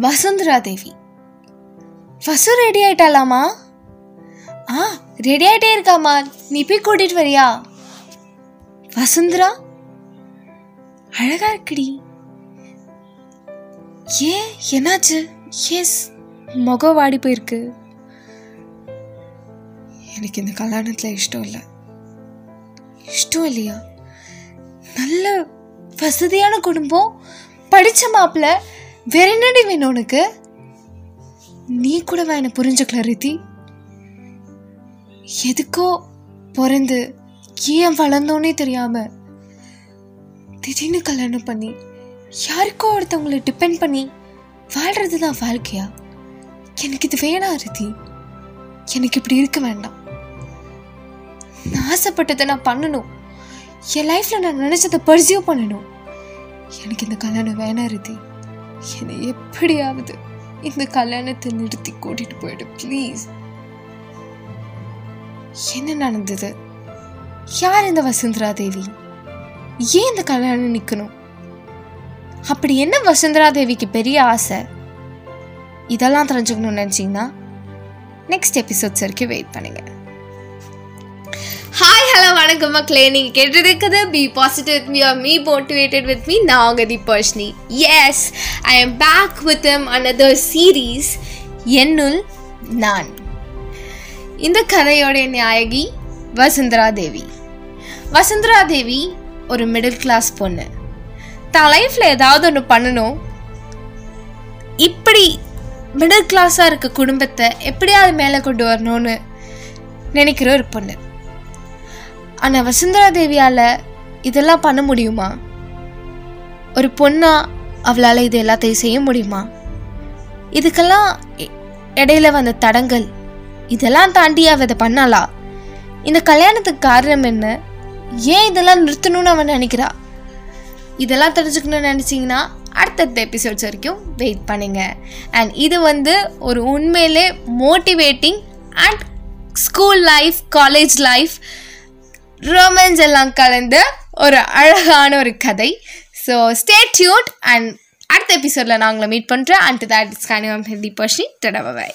Vasundhara Devi Vasu ready ஆயிட்டாலாமா? ஆ ready ஆயிட்டே இருக்காமா நீ போய் கூட்டிட்டு வரியா? வசுந்தரா? அழகா இருக்குடி. ஏன் என்னாச்சு? எஸ் முகம் வாடி போயிருக்கு. எனக்கு இந்த கல்யாணத்தில் இஷ்டம் இல்லை. இஷ்டம் இல்லையா? நல்ல வசதியான குடும்பம் படித்த மாப்பிள்ள வேற என்னடி வேணும் உனக்கு? நீ கூட என்னை புரிஞ்சுக்கல ரித்தி. எதுக்கோ பிறந்து ஏன் வளர்ந்தோன்னே தெரியாம திடீர்னு கல்யாணம் பண்ணி யாருக்கோ ஒருத்தவங்களை டிபெண்ட் பண்ணி வாழ்றது தான் வாழ்க்கையா? எனக்கு இது வேணாம் ரித்தி. எனக்கு இப்படி இருக்க வேண்டாம். நான் ஆசைப்பட்டதை நான் பண்ணணும். என் லைஃப்ல நான் நினைச்சதை பர்சியூ பண்ணணும். எனக்கு இந்த கல்யாணம் வேணாம் ரித்தி. என்னை எப்படியாவது இந்த கல்யாணத்தை நிறுத்தி கூட்டிட்டு போயிடு ப்ளீஸ் என்ன நடந்தது? யார் இந்த வசுந்தரா தேவி? ஏன் இந்த கல்யாணம் நிற்கணும் அப்படி என்ன வசுந்தரா தேவிக்கு பெரிய ஆசை? இதெல்லாம் தெரிஞ்சுக்கணும்னு நினச்சிங்கன்னா நெக்ஸ்ட் எபிசோட்ஸ் வரைக்கும் வெயிட் பண்ணுங்கள் வணக்கம் மக்களே நீங்கள் கேட்டிருக்கிறது be positive with me are me motivated with me நான் உங்கள் Deeparshini yes I am back with em another series என்னுள் நான். இந்த கதையோடைய நாயகி வசுந்தரா தேவி வசுந்தரா தேவி ஒரு மிடில் கிளாஸ் பொண்ணு. தான் லைஃப்பில் ஏதாவது ஒன்று பண்ணணும். இப்படி மிடில் கிளாஸாக இருக்க குடும்பத்தை எப்படியாவது மேலே கொண்டு வரணும்னு நினைக்கிற ஒரு பொண்ணு. ஆனால் வசுந்தரா தேவியால் இதெல்லாம் பண்ண முடியுமா? ஒரு பொண்ணா அவளால் இது எல்லாத்தையும் செய்ய முடியுமா? இதுக்கெல்லாம் இடையில வந்த தடங்கள் இதெல்லாம் தாண்டி அவ இதை பண்ணாளா? இந்த கல்யாணத்துக்கு காரணம் என்ன? ஏன் இதெல்லாம் நிறுத்தணும்னு அவன் நினைக்கிறா? இதெல்லாம் தெரிஞ்சுக்கணும்னு நினச்சிங்கன்னா அடுத்தடுத்த எபிசோட்ஸ் வரைக்கும் வெயிட் பண்ணுங்க. அண்ட் இது வந்து ஒரு உண்மையிலே motivating and school life college life romance எல்லாம் கலந்த ஒரு அழகான ஒரு கதை. ஸோ ஸ்டே டியூட் அண்ட் அடுத்த எபிசோடில் நான் உங்களை மீட் பண்ணுறேன் அண்ட் தட் இஸ் கனிவம் ஹெல்தி பர்ஷி டடபாய்